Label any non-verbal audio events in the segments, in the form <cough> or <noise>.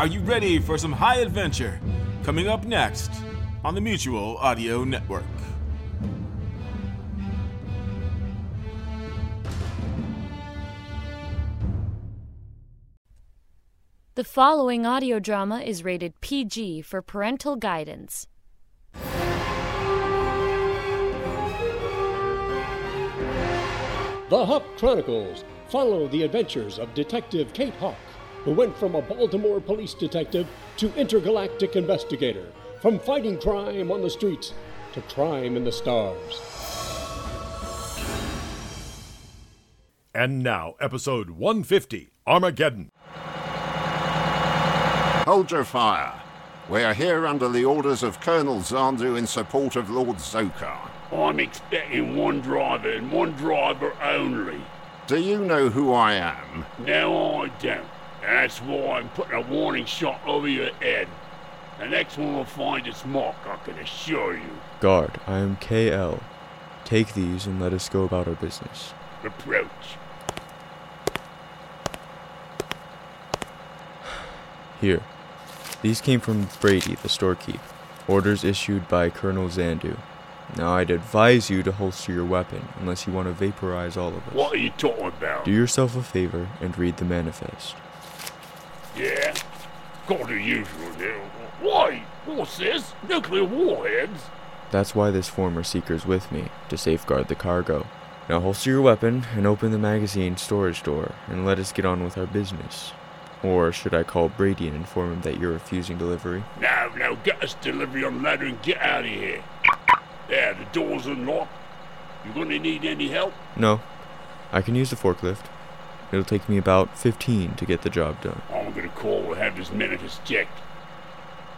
Are you ready for some high adventure? Coming up next on the Mutual Audio Network. The following audio drama is rated PG for parental guidance. The Hawk Chronicles follow the adventures of Detective Kate Hawk, who went from a Baltimore police detective to intergalactic investigator, from fighting crime on the streets to crime in the stars. And now, episode 150 Armageddon. Hold your fire. We are here under the orders of Colonel Zandu in support of Lord Zokar. I'm expecting one driver and one driver only. Do you know who I am? No, I don't. That's why I'm putting a warning shot over your head. The next one will find its mark, I can assure you. Guard, I am KL. Take these and let us go about our business. Approach. <sighs> Here. These came from Brady, the storekeep. Orders issued by Colonel Zandu. Now, I'd advise you to holster your weapon unless you want to vaporize all of us. What are you talking about? Do yourself a favor and read the manifest. Got the usual deal. Why? What's this? Nuclear warheads? That's why this former seeker's with me, to safeguard the cargo. Now holster your weapon and open the magazine storage door and let us get on with our business. Or should I call Brady and inform him that you're refusing delivery? No, no, get us delivery on ladder and get out of here. There, the door's unlocked. You gonna need any help? No. I can use the forklift. It'll take me about 15 to get the job done. I'm gonna call and have this manifest checked.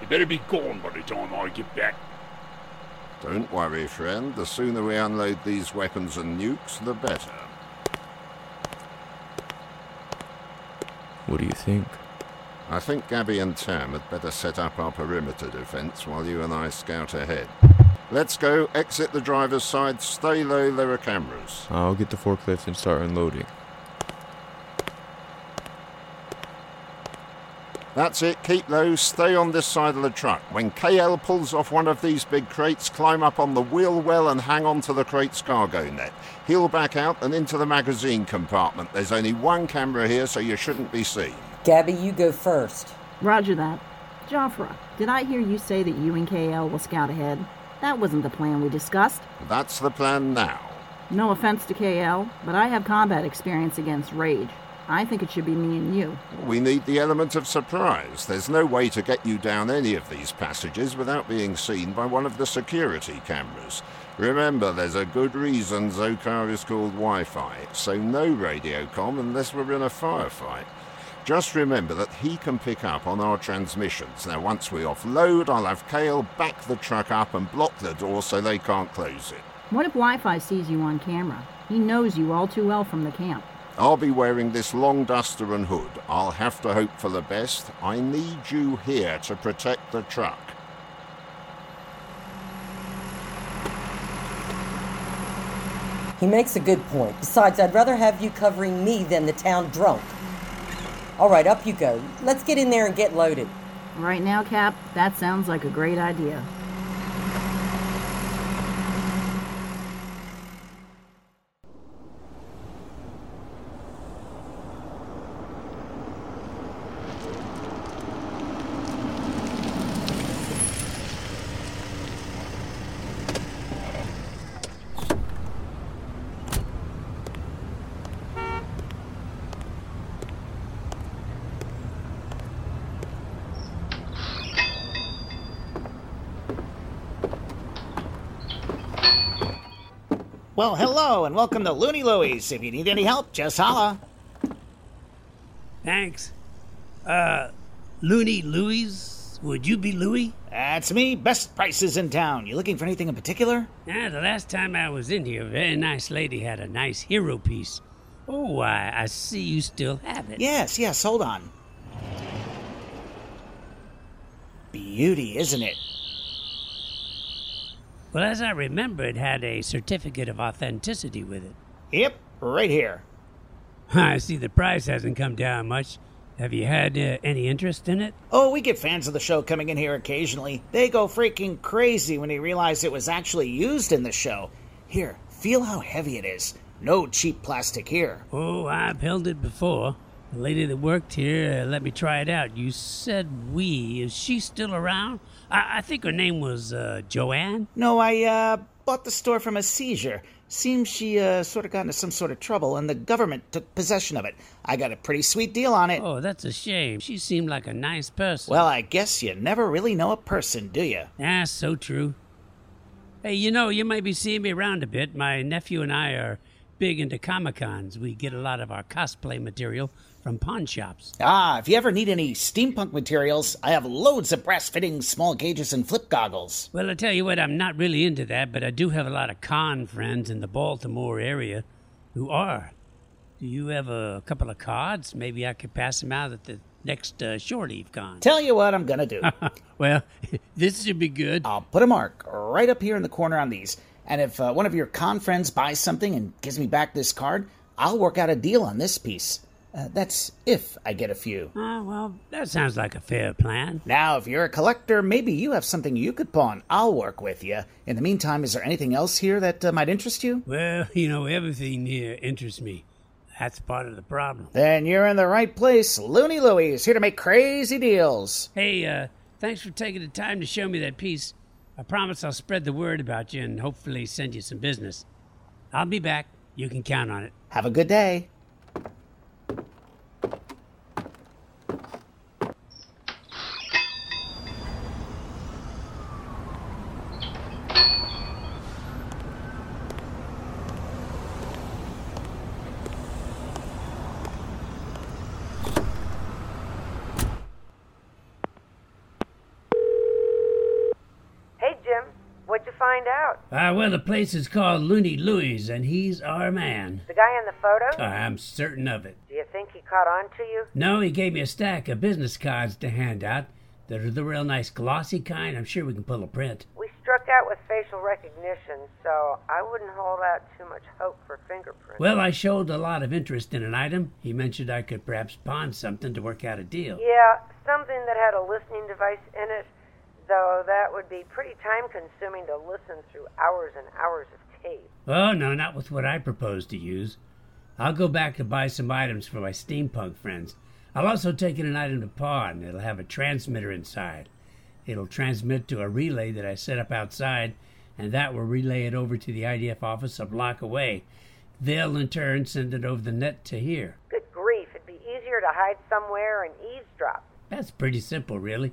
You better be gone by the time I get back. Don't worry, friend. The sooner we unload these weapons and nukes, the better. What do you think? I think Gabby and Tam had better set up our perimeter defense while you and I scout ahead. Let's go, exit the driver's side, stay low, there are cameras. I'll get the forklift and start unloading. That's it, keep low, stay on this side of the truck. When KL pulls off one of these big crates, climb up on the wheel well and hang on to the crate's cargo net. He'll back out and into the magazine compartment. There's only one camera here, so you shouldn't be seen. Gabby, you go first. Roger that. Joffre, did I hear you say that you and KL will scout ahead? That wasn't the plan we discussed. That's the plan now. No offense to KL, but I have combat experience against Rage. I think it should be me and you. We need the element of surprise. There's no way to get you down any of these passages without being seen by one of the security cameras. Remember, there's a good reason Zokar is called Wi Fi, so no radio com unless we're in a firefight. Just remember that he can pick up on our transmissions. Now, once we offload, I'll have Kale back the truck up and block the door so they can't close it. What if Wi Fi sees you on camera? He knows you all too well from the camp. I'll be wearing this long duster and hood. I'll have to hope for the best. I need you here to protect the truck. He makes a good point. Besides, I'd rather have you covering me than the town drunk. All right, up you go. Let's get in there and get loaded. Right now, Cap, that sounds like a great idea. Well, hello, and welcome to Looney Louie's. If you need any help, just holla. Thanks. Uh, Looney Louie's? Would you be Louie? That's me. Best prices in town. You looking for anything in particular? Yeah, the last time I was in here, a very nice lady had a nice hero piece. Oh, I, I see you still have it. Yes, yes, hold on. Beauty, isn't it? Well, as I remember, it had a certificate of authenticity with it. Yep, right here. <laughs> I see the price hasn't come down much. Have you had uh, any interest in it? Oh, we get fans of the show coming in here occasionally. They go freaking crazy when they realize it was actually used in the show. Here, feel how heavy it is. No cheap plastic here. Oh, I've held it before. The lady that worked here uh, let me try it out. You said we. Is she still around? I, I think her name was uh, Joanne. No, I uh, bought the store from a seizure. Seems she uh, sort of got into some sort of trouble, and the government took possession of it. I got a pretty sweet deal on it. Oh, that's a shame. She seemed like a nice person. Well, I guess you never really know a person, do you? Ah, so true. Hey, you know, you might be seeing me around a bit. My nephew and I are big into Comic Cons. We get a lot of our cosplay material from pawn shops. Ah, if you ever need any steampunk materials, I have loads of brass fittings, small gauges, and flip goggles. Well, I tell you what, I'm not really into that, but I do have a lot of con friends in the Baltimore area who are. Do you have a couple of cards? Maybe I could pass them out at the next uh, Shore Leave Con. Tell you what I'm gonna do. <laughs> well, <laughs> this should be good. I'll put a mark right up here in the corner on these. And if uh, one of your con friends buys something and gives me back this card, I'll work out a deal on this piece. Uh, that's if I get a few. Ah, well, that sounds like a fair plan. Now, if you're a collector, maybe you have something you could pawn. I'll work with you. In the meantime, is there anything else here that uh, might interest you? Well, <laughs> you know, everything here interests me. That's part of the problem. Then you're in the right place. Looney Louie is here to make crazy deals. Hey, uh, thanks for taking the time to show me that piece. I promise I'll spread the word about you and hopefully send you some business. I'll be back. You can count on it. Have a good day. Hey, Jim. What'd you find out? Uh, well, the place is called Looney Louie's, and he's our man. The guy in the photo? I'm certain of it. Do you think he caught on to you? No, he gave me a stack of business cards to hand out. They're the real nice glossy kind. I'm sure we can pull a print. We struck out with facial recognition, so I wouldn't hold out too much hope for fingerprints. Well, I showed a lot of interest in an item. He mentioned I could perhaps pawn something to work out a deal. Yeah, something that had a listening device in it, though that would be pretty time consuming to listen through hours and hours of tape. Oh, no, not with what I propose to use. I'll go back to buy some items for my steampunk friends. I'll also take in an item to pawn. It'll have a transmitter inside. It'll transmit to a relay that I set up outside, and that will relay it over to the IDF office a block away. They'll in turn send it over the net to here. Good grief, it'd be easier to hide somewhere and eavesdrop. That's pretty simple, really.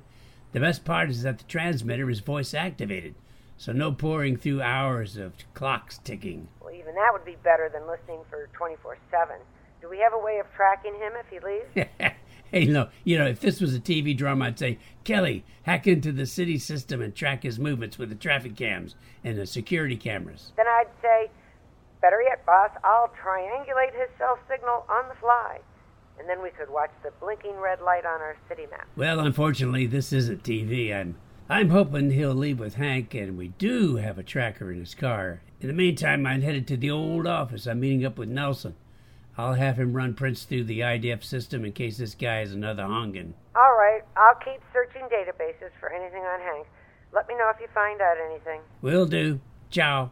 The best part is that the transmitter is voice activated, so no pouring through hours of clocks ticking. Well, even that would be better than listening for 24 7. Do we have a way of tracking him if he leaves? <laughs> hey, no, you know, if this was a TV drama, I'd say, Kelly, hack into the city system and track his movements with the traffic cams and the security cameras. then I'd say, better yet, boss, I'll triangulate his cell signal on the fly. And then we could watch the blinking red light on our city map. Well, unfortunately, this isn't TV. I'm I'm hoping he'll leave with Hank, and we do have a tracker in his car. In the meantime, I'm headed to the old office. I'm meeting up with Nelson. I'll have him run prints through the IDF system in case this guy is another Hongan. All right, I'll keep searching databases for anything on Hank. Let me know if you find out anything. Will do. Ciao.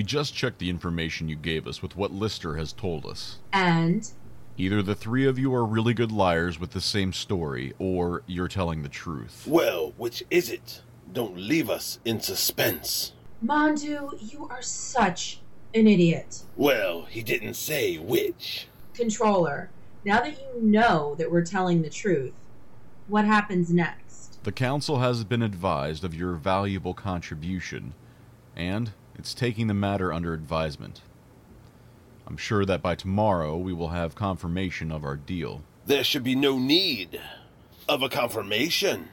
We just checked the information you gave us with what Lister has told us. And Either the three of you are really good liars with the same story, or you're telling the truth. Well, which is it? Don't leave us in suspense. Mondu, you are such An idiot. Well, he didn't say which. Controller, now that you know that we're telling the truth, what happens next? The Council has been advised of your valuable contribution, and it's taking the matter under advisement. I'm sure that by tomorrow we will have confirmation of our deal. There should be no need of a confirmation.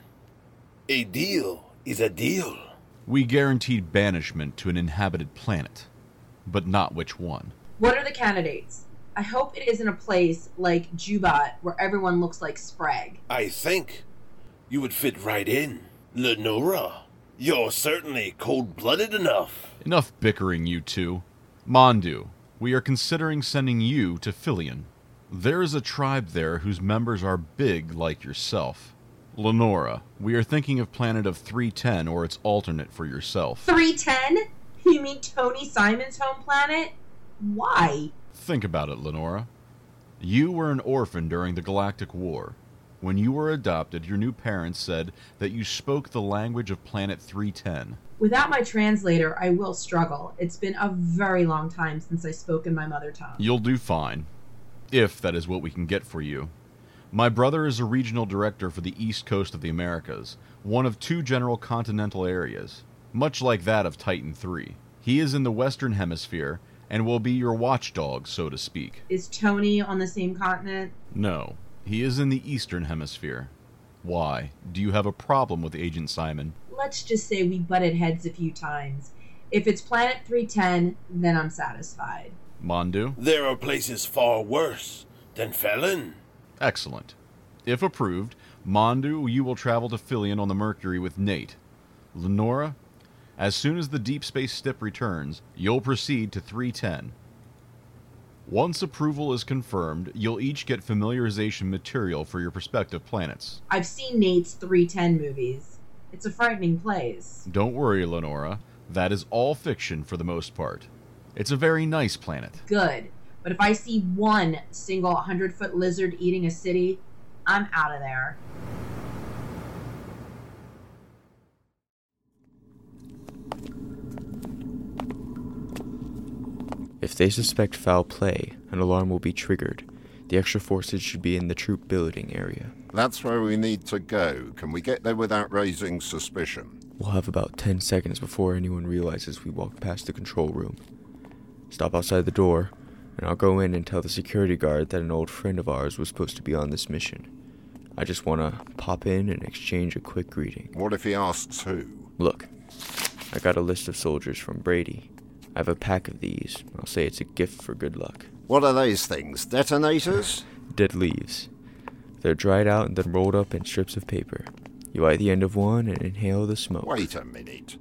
A deal is a deal. We guaranteed banishment to an inhabited planet, but not which one. What are the candidates? I hope it isn't a place like Jubat where everyone looks like Sprague. I think you would fit right in. Lenora, you're certainly cold blooded enough. Enough bickering, you two. Mondu, we are considering sending you to Filion. There is a tribe there whose members are big like yourself. Lenora, we are thinking of planet of 310 or its alternate for yourself. 310? You mean Tony Simon's home planet? Why? Think about it, Lenora. You were an orphan during the Galactic War. When you were adopted, your new parents said that you spoke the language of planet 310. Without my translator, I will struggle. It's been a very long time since I spoke in my mother tongue. You'll do fine. If that is what we can get for you. My brother is a regional director for the east coast of the Americas, one of two general continental areas, much like that of Titan 3. He is in the western hemisphere and will be your watchdog, so to speak. Is Tony on the same continent? No, he is in the eastern hemisphere. Why? Do you have a problem with Agent Simon? Let's just say we butted heads a few times. If it's Planet 310, then I'm satisfied. Mondu? There are places far worse than Filion. Excellent. If approved, Mondu, you will travel to Filion on the Mercury with Nate. Lenora, as soon as the deep space stip returns, you'll proceed to 310. Once approval is confirmed, you'll each get familiarization material for your prospective planets. I've seen Nate's 310 movies. It's a frightening place. Don't worry, Lenora. That is all fiction for the most part. It's a very nice planet. Good. But if I see one single 100 foot lizard eating a city, I'm out of there. If they suspect foul play, an alarm will be triggered. The extra forces should be in the troop building area. That's where we need to go. Can we get there without raising suspicion? We'll have about 10 seconds before anyone realizes we walked past the control room. Stop outside the door, and I'll go in and tell the security guard that an old friend of ours was supposed to be on this mission. I just want to pop in and exchange a quick greeting. What if he asks who? Look, I got a list of soldiers from Brady. I have a pack of these. I'll say it's a gift for good luck. What are those things? Detonators? Dead leaves. They're dried out and then rolled up in strips of paper. You light the end of one and inhale the smoke. Wait a minute.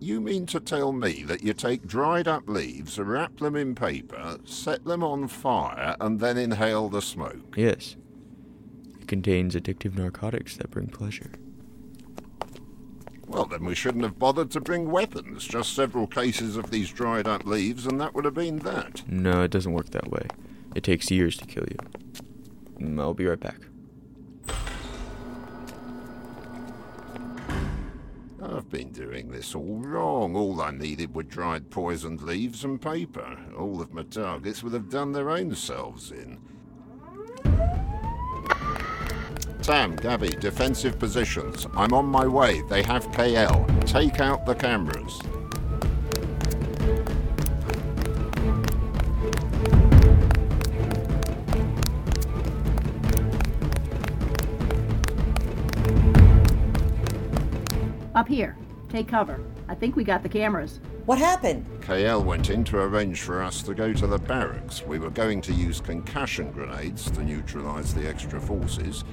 You mean to tell me that you take dried up leaves, wrap them in paper, set them on fire, and then inhale the smoke? Yes. It contains addictive narcotics that bring pleasure. Well, then we shouldn't have bothered to bring weapons. Just several cases of these dried up leaves, and that would have been that. No, it doesn't work that way. It takes years to kill you. Mm, I'll be right back. I've been doing this all wrong. All I needed were dried poisoned leaves and paper. All of my targets would have done their own selves in. Sam, Gabby, defensive positions. I'm on my way. They have KL. Take out the cameras. Up here. Take cover. I think we got the cameras. What happened? KL went in to arrange for us to go to the barracks. We were going to use concussion grenades to neutralize the extra forces.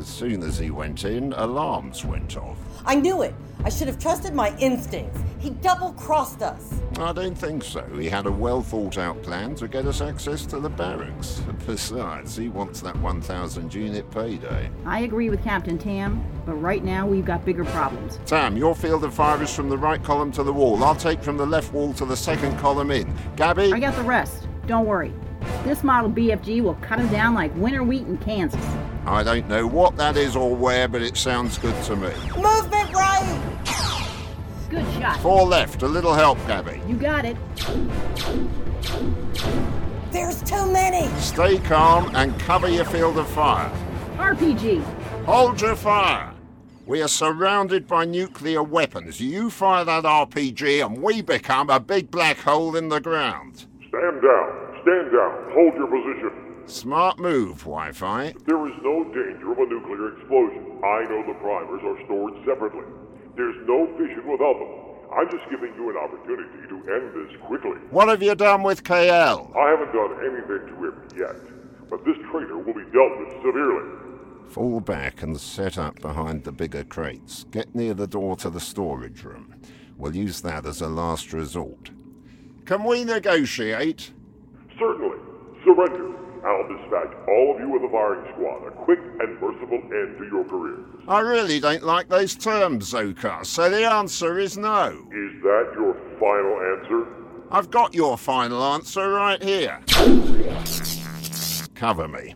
As soon as he went in, alarms went off. I knew it. I should have trusted my instincts. He double crossed us. I don't think so. He had a well thought out plan to get us access to the barracks. <laughs> Besides, he wants that 1,000 unit payday. I agree with Captain Tam, but right now we've got bigger problems. Tam, your field of fire is from the right column to the wall. I'll take from the left wall to the second column in. Gabby? I got the rest. Don't worry. This model BFG will cut him down like winter wheat in Kansas. I don't know what that is or where, but it sounds good to me. Movement right! Good shot. Four left, a little help, Gabby. You got it. There's too many! Stay calm and cover your field of fire. RPG. Hold your fire. We are surrounded by nuclear weapons. You fire that RPG and we become a big black hole in the ground. Stand down. Stand down. Hold your position. Smart move, Wi Fi. There is no danger of a nuclear explosion. I know the primers are stored separately. There's no fission without them. I'm just giving you an opportunity to end this quickly. What have you done with KL? I haven't done anything to him yet, but this traitor will be dealt with severely. Fall back and set up behind the bigger crates. Get near the door to the storage room. We'll use that as a last resort. Can we negotiate? Certainly. Surrender. I'll dispatch all of you in the firing squad a quick and merciful end to your careers. I really don't like those terms, Zokar, so the answer is no. Is that your final answer? I've got your final answer right here. Cover me.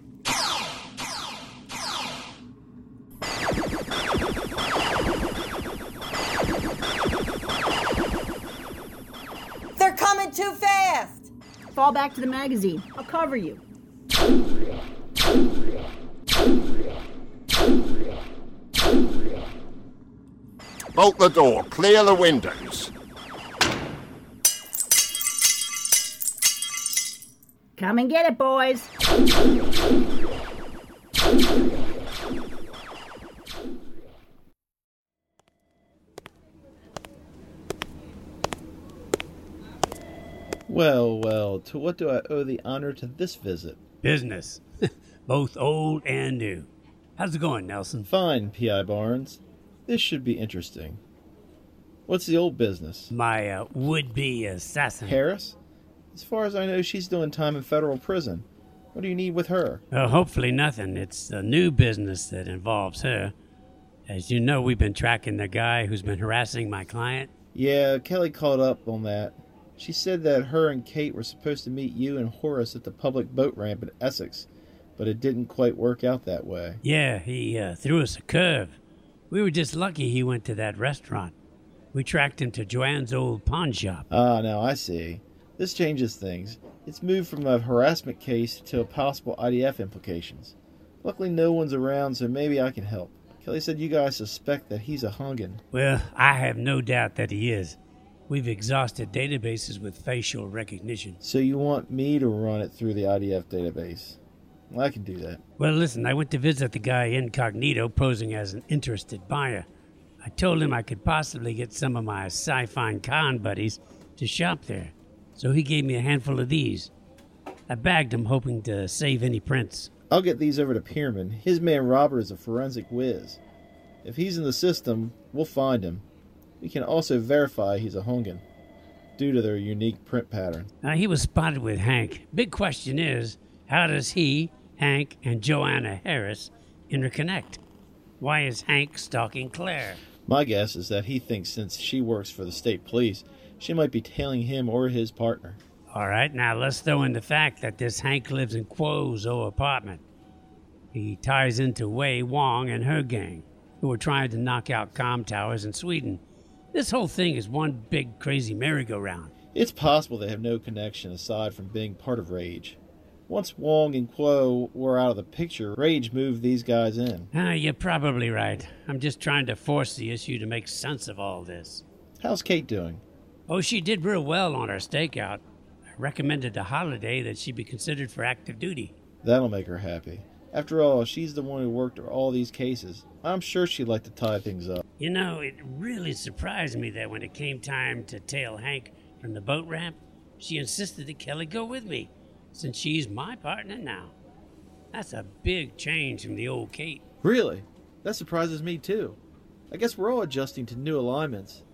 They're coming too fast! Fall back to the magazine. I'll cover you. Bolt the door, clear the windows. Come and get it, boys. Well, well, to what do I owe the honor to this visit? Business. <laughs> Both old and new. How's it going, Nelson? Fine, P.I. Barnes. This should be interesting. What's the old business? My uh, would be assassin. Harris? As far as I know, she's doing time in federal prison. What do you need with her? Well, hopefully nothing. It's a new business that involves her. As you know, we've been tracking the guy who's been harassing my client. Yeah, Kelly caught up on that. She said that her and Kate were supposed to meet you and Horace at the public boat ramp in Essex, but it didn't quite work out that way. Yeah, he uh, threw us a curve. We were just lucky he went to that restaurant. We tracked him to Joanne's old pawn shop. Ah, now I see. This changes things. It's moved from a harassment case to a possible IDF implications. Luckily, no one's around, so maybe I can help. Kelly said you guys suspect that he's a Hungan. Well, I have no doubt that he is. We've exhausted databases with facial recognition. So you want me to run it through the IDF database? Well, I can do that. Well, listen, I went to visit the guy incognito posing as an interested buyer. I told him I could possibly get some of my sci fi con buddies to shop there, so he gave me a handful of these. I bagged them, hoping to save any prints. I'll get these over to Pierman. His man Robert is a forensic whiz. If he's in the system, we'll find him. We can also verify he's a Hungan, due to their unique print pattern. Now, he was spotted with Hank. Big question is how does he, Hank, and Joanna Harris interconnect? Why is Hank stalking Claire? My guess is that he thinks since she works for the state police, she might be tailing him or his partner. All right, now let's throw in the fact that this Hank lives in Quo's old apartment. He ties into Wei Wong and her gang, who are trying to knock out com towers in Sweden. This whole thing is one big crazy merry-go-round. It's possible they have no connection aside from being part of Rage. Once Wong and Quo were out of the picture, Rage moved these guys in. Ah, you're probably right. I'm just trying to force the issue to make sense of all this. How's Kate doing? Oh, she did real well on her stakeout. I recommended to Holiday that she be considered for active duty. That'll make her happy. After all, she's the one who worked all these cases. I'm sure she'd like to tie things up. You know, it really surprised me that when it came time to tail Hank from the boat ramp, she insisted that Kelly go with me, since she's my partner now. That's a big change from the old Kate. Really? That surprises me too. I guess we're all adjusting to new alignments.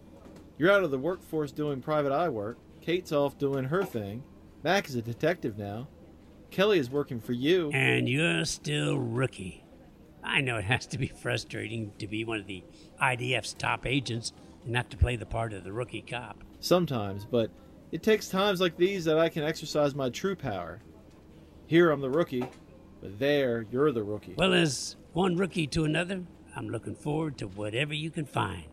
You're out of the workforce doing private eye work. Kate's off doing her thing. Mac is a detective now. Kelly is working for you. And you're still rookie. I know it has to be frustrating to be one of the IDF's top agents and have to play the part of the rookie cop. Sometimes, but it takes times like these that I can exercise my true power. Here I'm the rookie, but there you're the rookie. Well, as one rookie to another, I'm looking forward to whatever you can find.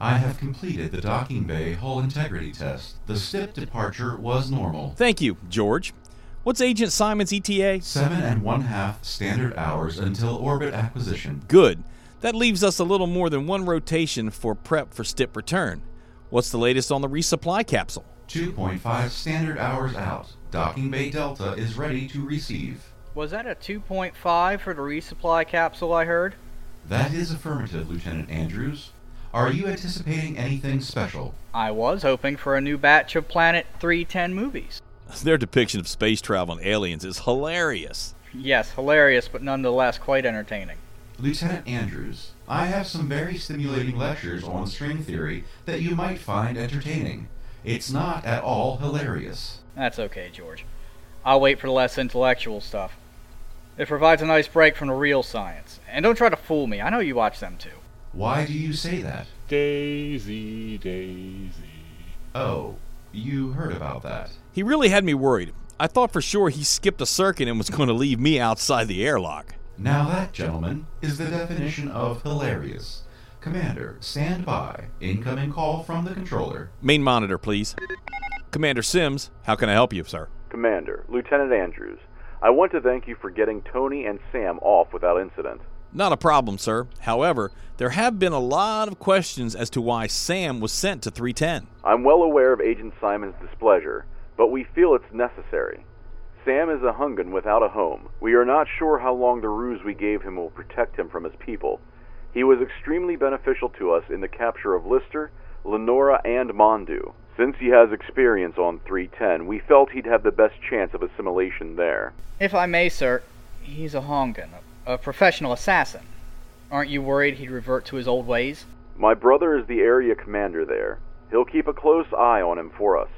I have completed the docking bay hull integrity test. The STIP departure was normal. Thank you, George. What's Agent Simon's ETA? Seven and one half standard hours until orbit acquisition. Good. That leaves us a little more than one rotation for prep for STIP return. What's the latest on the resupply capsule? 2.5 standard hours out. Docking bay Delta is ready to receive. Was that a 2.5 for the resupply capsule I heard? That is affirmative, Lieutenant Andrews. Are you anticipating anything special? I was hoping for a new batch of Planet 310 movies. Their depiction of space travel and aliens is hilarious. Yes, hilarious, but nonetheless quite entertaining. Lieutenant Andrews, I have some very stimulating lectures on string theory that you might find entertaining. It's not at all hilarious. That's okay, George. I'll wait for the less intellectual stuff. It provides a nice break from the real science. And don't try to fool me, I know you watch them too. Why do you say that? Daisy, Daisy. Oh, you heard about that. He really had me worried. I thought for sure he skipped a circuit and was going to leave me outside the airlock. Now that, gentlemen, is the definition of hilarious. Commander, stand by. Incoming call from the controller. Main monitor, please. Commander Sims, how can I help you, sir? Commander, Lieutenant Andrews, I want to thank you for getting Tony and Sam off without incident. Not a problem, sir. However, there have been a lot of questions as to why Sam was sent to 310. I'm well aware of Agent Simon's displeasure, but we feel it's necessary. Sam is a Hungan without a home. We are not sure how long the ruse we gave him will protect him from his people. He was extremely beneficial to us in the capture of Lister, Lenora, and Mondu. Since he has experience on 310, we felt he'd have the best chance of assimilation there. If I may, sir, he's a Hongan, a, a professional assassin. Aren't you worried he'd revert to his old ways? My brother is the area commander there. He'll keep a close eye on him for us.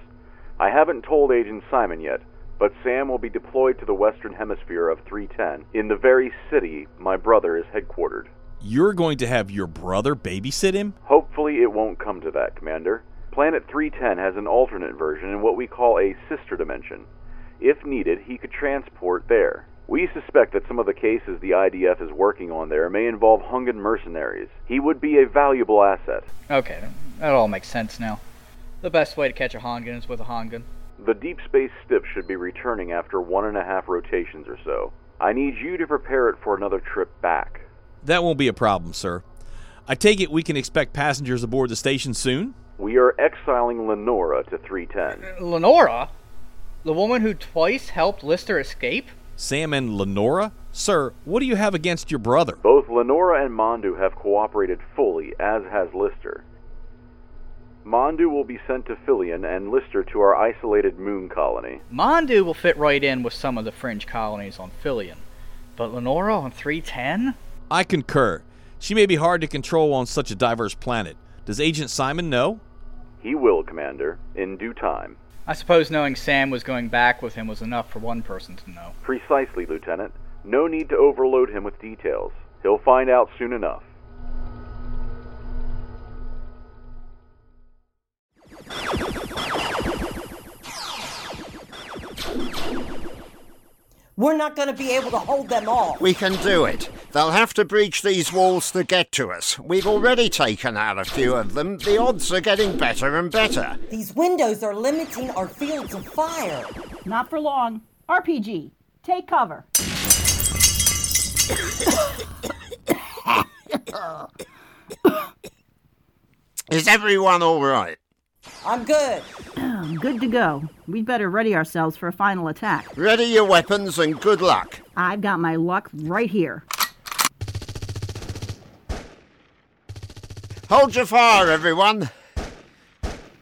I haven't told Agent Simon yet, but Sam will be deployed to the western hemisphere of 310, in the very city my brother is headquartered. You're going to have your brother babysit him? Hopefully, it won't come to that, Commander. Planet 310 has an alternate version in what we call a sister dimension. If needed, he could transport there. We suspect that some of the cases the IDF is working on there may involve Hungan mercenaries. He would be a valuable asset. Okay, that all makes sense now. The best way to catch a Hongan is with a Hongan. The deep space stip should be returning after one and a half rotations or so. I need you to prepare it for another trip back. That won't be a problem, sir. I take it we can expect passengers aboard the station soon? We are exiling Lenora to 310. Lenora? The woman who twice helped Lister escape? Sam and Lenora? Sir, what do you have against your brother? Both Lenora and Mondu have cooperated fully, as has Lister. Mondu will be sent to Filion and Lister to our isolated moon colony. Mondu will fit right in with some of the fringe colonies on Filion. But Lenora on 310? I concur. She may be hard to control on such a diverse planet. Does Agent Simon know? He will, Commander, in due time. I suppose knowing Sam was going back with him was enough for one person to know. Precisely, Lieutenant. No need to overload him with details. He'll find out soon enough. We're not going to be able to hold them off. We can do it. They'll have to breach these walls to get to us. We've already taken out a few of them. The odds are getting better and better. These windows are limiting our fields of fire. Not for long. RPG, take cover. Is everyone all right? I'm good. good to go. We'd better ready ourselves for a final attack. Ready your weapons and good luck. I've got my luck right here. Hold your fire, everyone.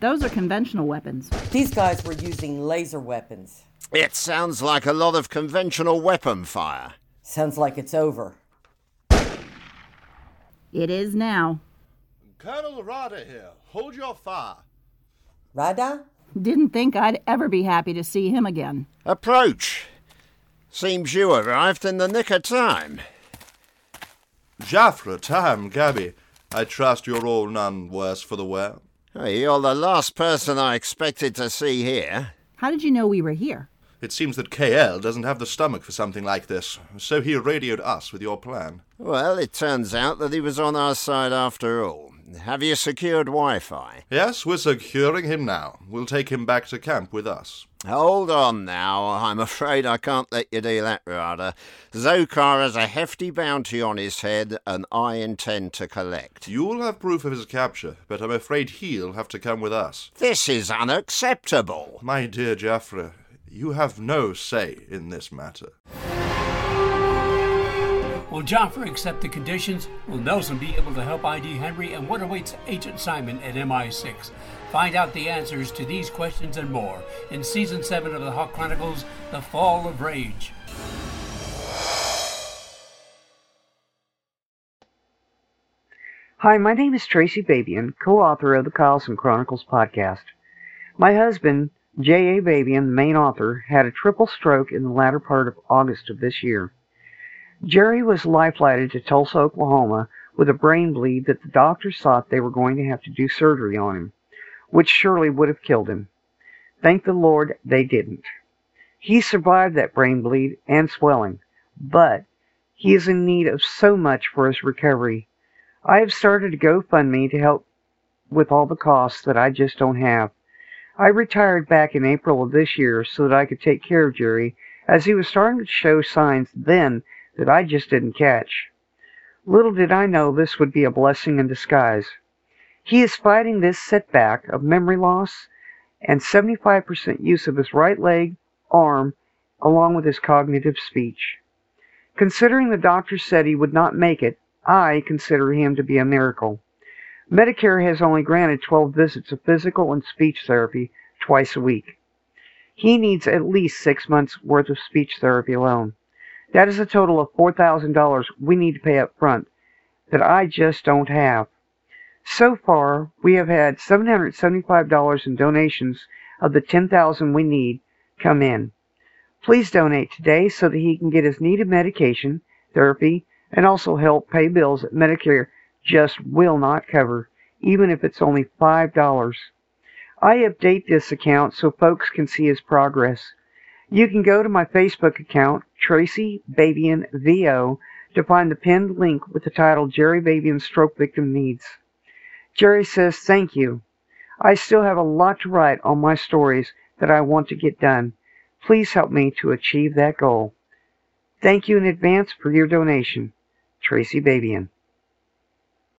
Those are conventional weapons. These guys were using laser weapons. It sounds like a lot of conventional weapon fire. Sounds like it's over. It is now. Colonel Rada here. Hold your fire. Rada? Didn't think I'd ever be happy to see him again. Approach. Seems you arrived in the nick of time. Jaffra, time, Gabby. I trust you're all none worse for the wear. Hey, you're the last person I expected to see here. How did you know we were here? It seems that KL doesn't have the stomach for something like this, so he radioed us with your plan. Well, it turns out that he was on our side after all. Have you secured Wi Fi? Yes, we're securing him now. We'll take him back to camp with us. Hold on now. I'm afraid I can't let you do that, Rada. Zokar has a hefty bounty on his head, and I intend to collect. You'll have proof of his capture, but I'm afraid he'll have to come with us. This is unacceptable. My dear Jaffra, you have no say in this matter. Will Joffrey accept the conditions? Will Nelson be able to help ID Henry? And what awaits Agent Simon at MI6? Find out the answers to these questions and more in Season 7 of the Hawk Chronicles The Fall of Rage. Hi, my name is Tracy Babian, co author of the Carlson Chronicles podcast. My husband, J.A. Babian, the main author, had a triple stroke in the latter part of August of this year. Jerry was life-flighted to Tulsa, Oklahoma with a brain bleed that the doctors thought they were going to have to do surgery on him, which surely would have killed him. Thank the Lord they didn't. He survived that brain bleed and swelling, but he is in need of so much for his recovery. I have started a GoFundMe to help with all the costs that I just don't have. I retired back in April of this year so that I could take care of Jerry as he was starting to show signs then that I just didn't catch. Little did I know this would be a blessing in disguise. He is fighting this setback of memory loss and 75% use of his right leg, arm, along with his cognitive speech. Considering the doctor said he would not make it, I consider him to be a miracle. Medicare has only granted 12 visits of physical and speech therapy twice a week. He needs at least six months' worth of speech therapy alone. That is a total of $4,000 we need to pay up front that I just don't have. So far, we have had $775 in donations of the 10000 we need come in. Please donate today so that he can get his needed medication, therapy, and also help pay bills that Medicare just will not cover, even if it's only $5. I update this account so folks can see his progress. You can go to my Facebook account, Tracy Babian VO, to find the pinned link with the title Jerry Babian Stroke Victim Needs. Jerry says, Thank you. I still have a lot to write on my stories that I want to get done. Please help me to achieve that goal. Thank you in advance for your donation. Tracy Babian.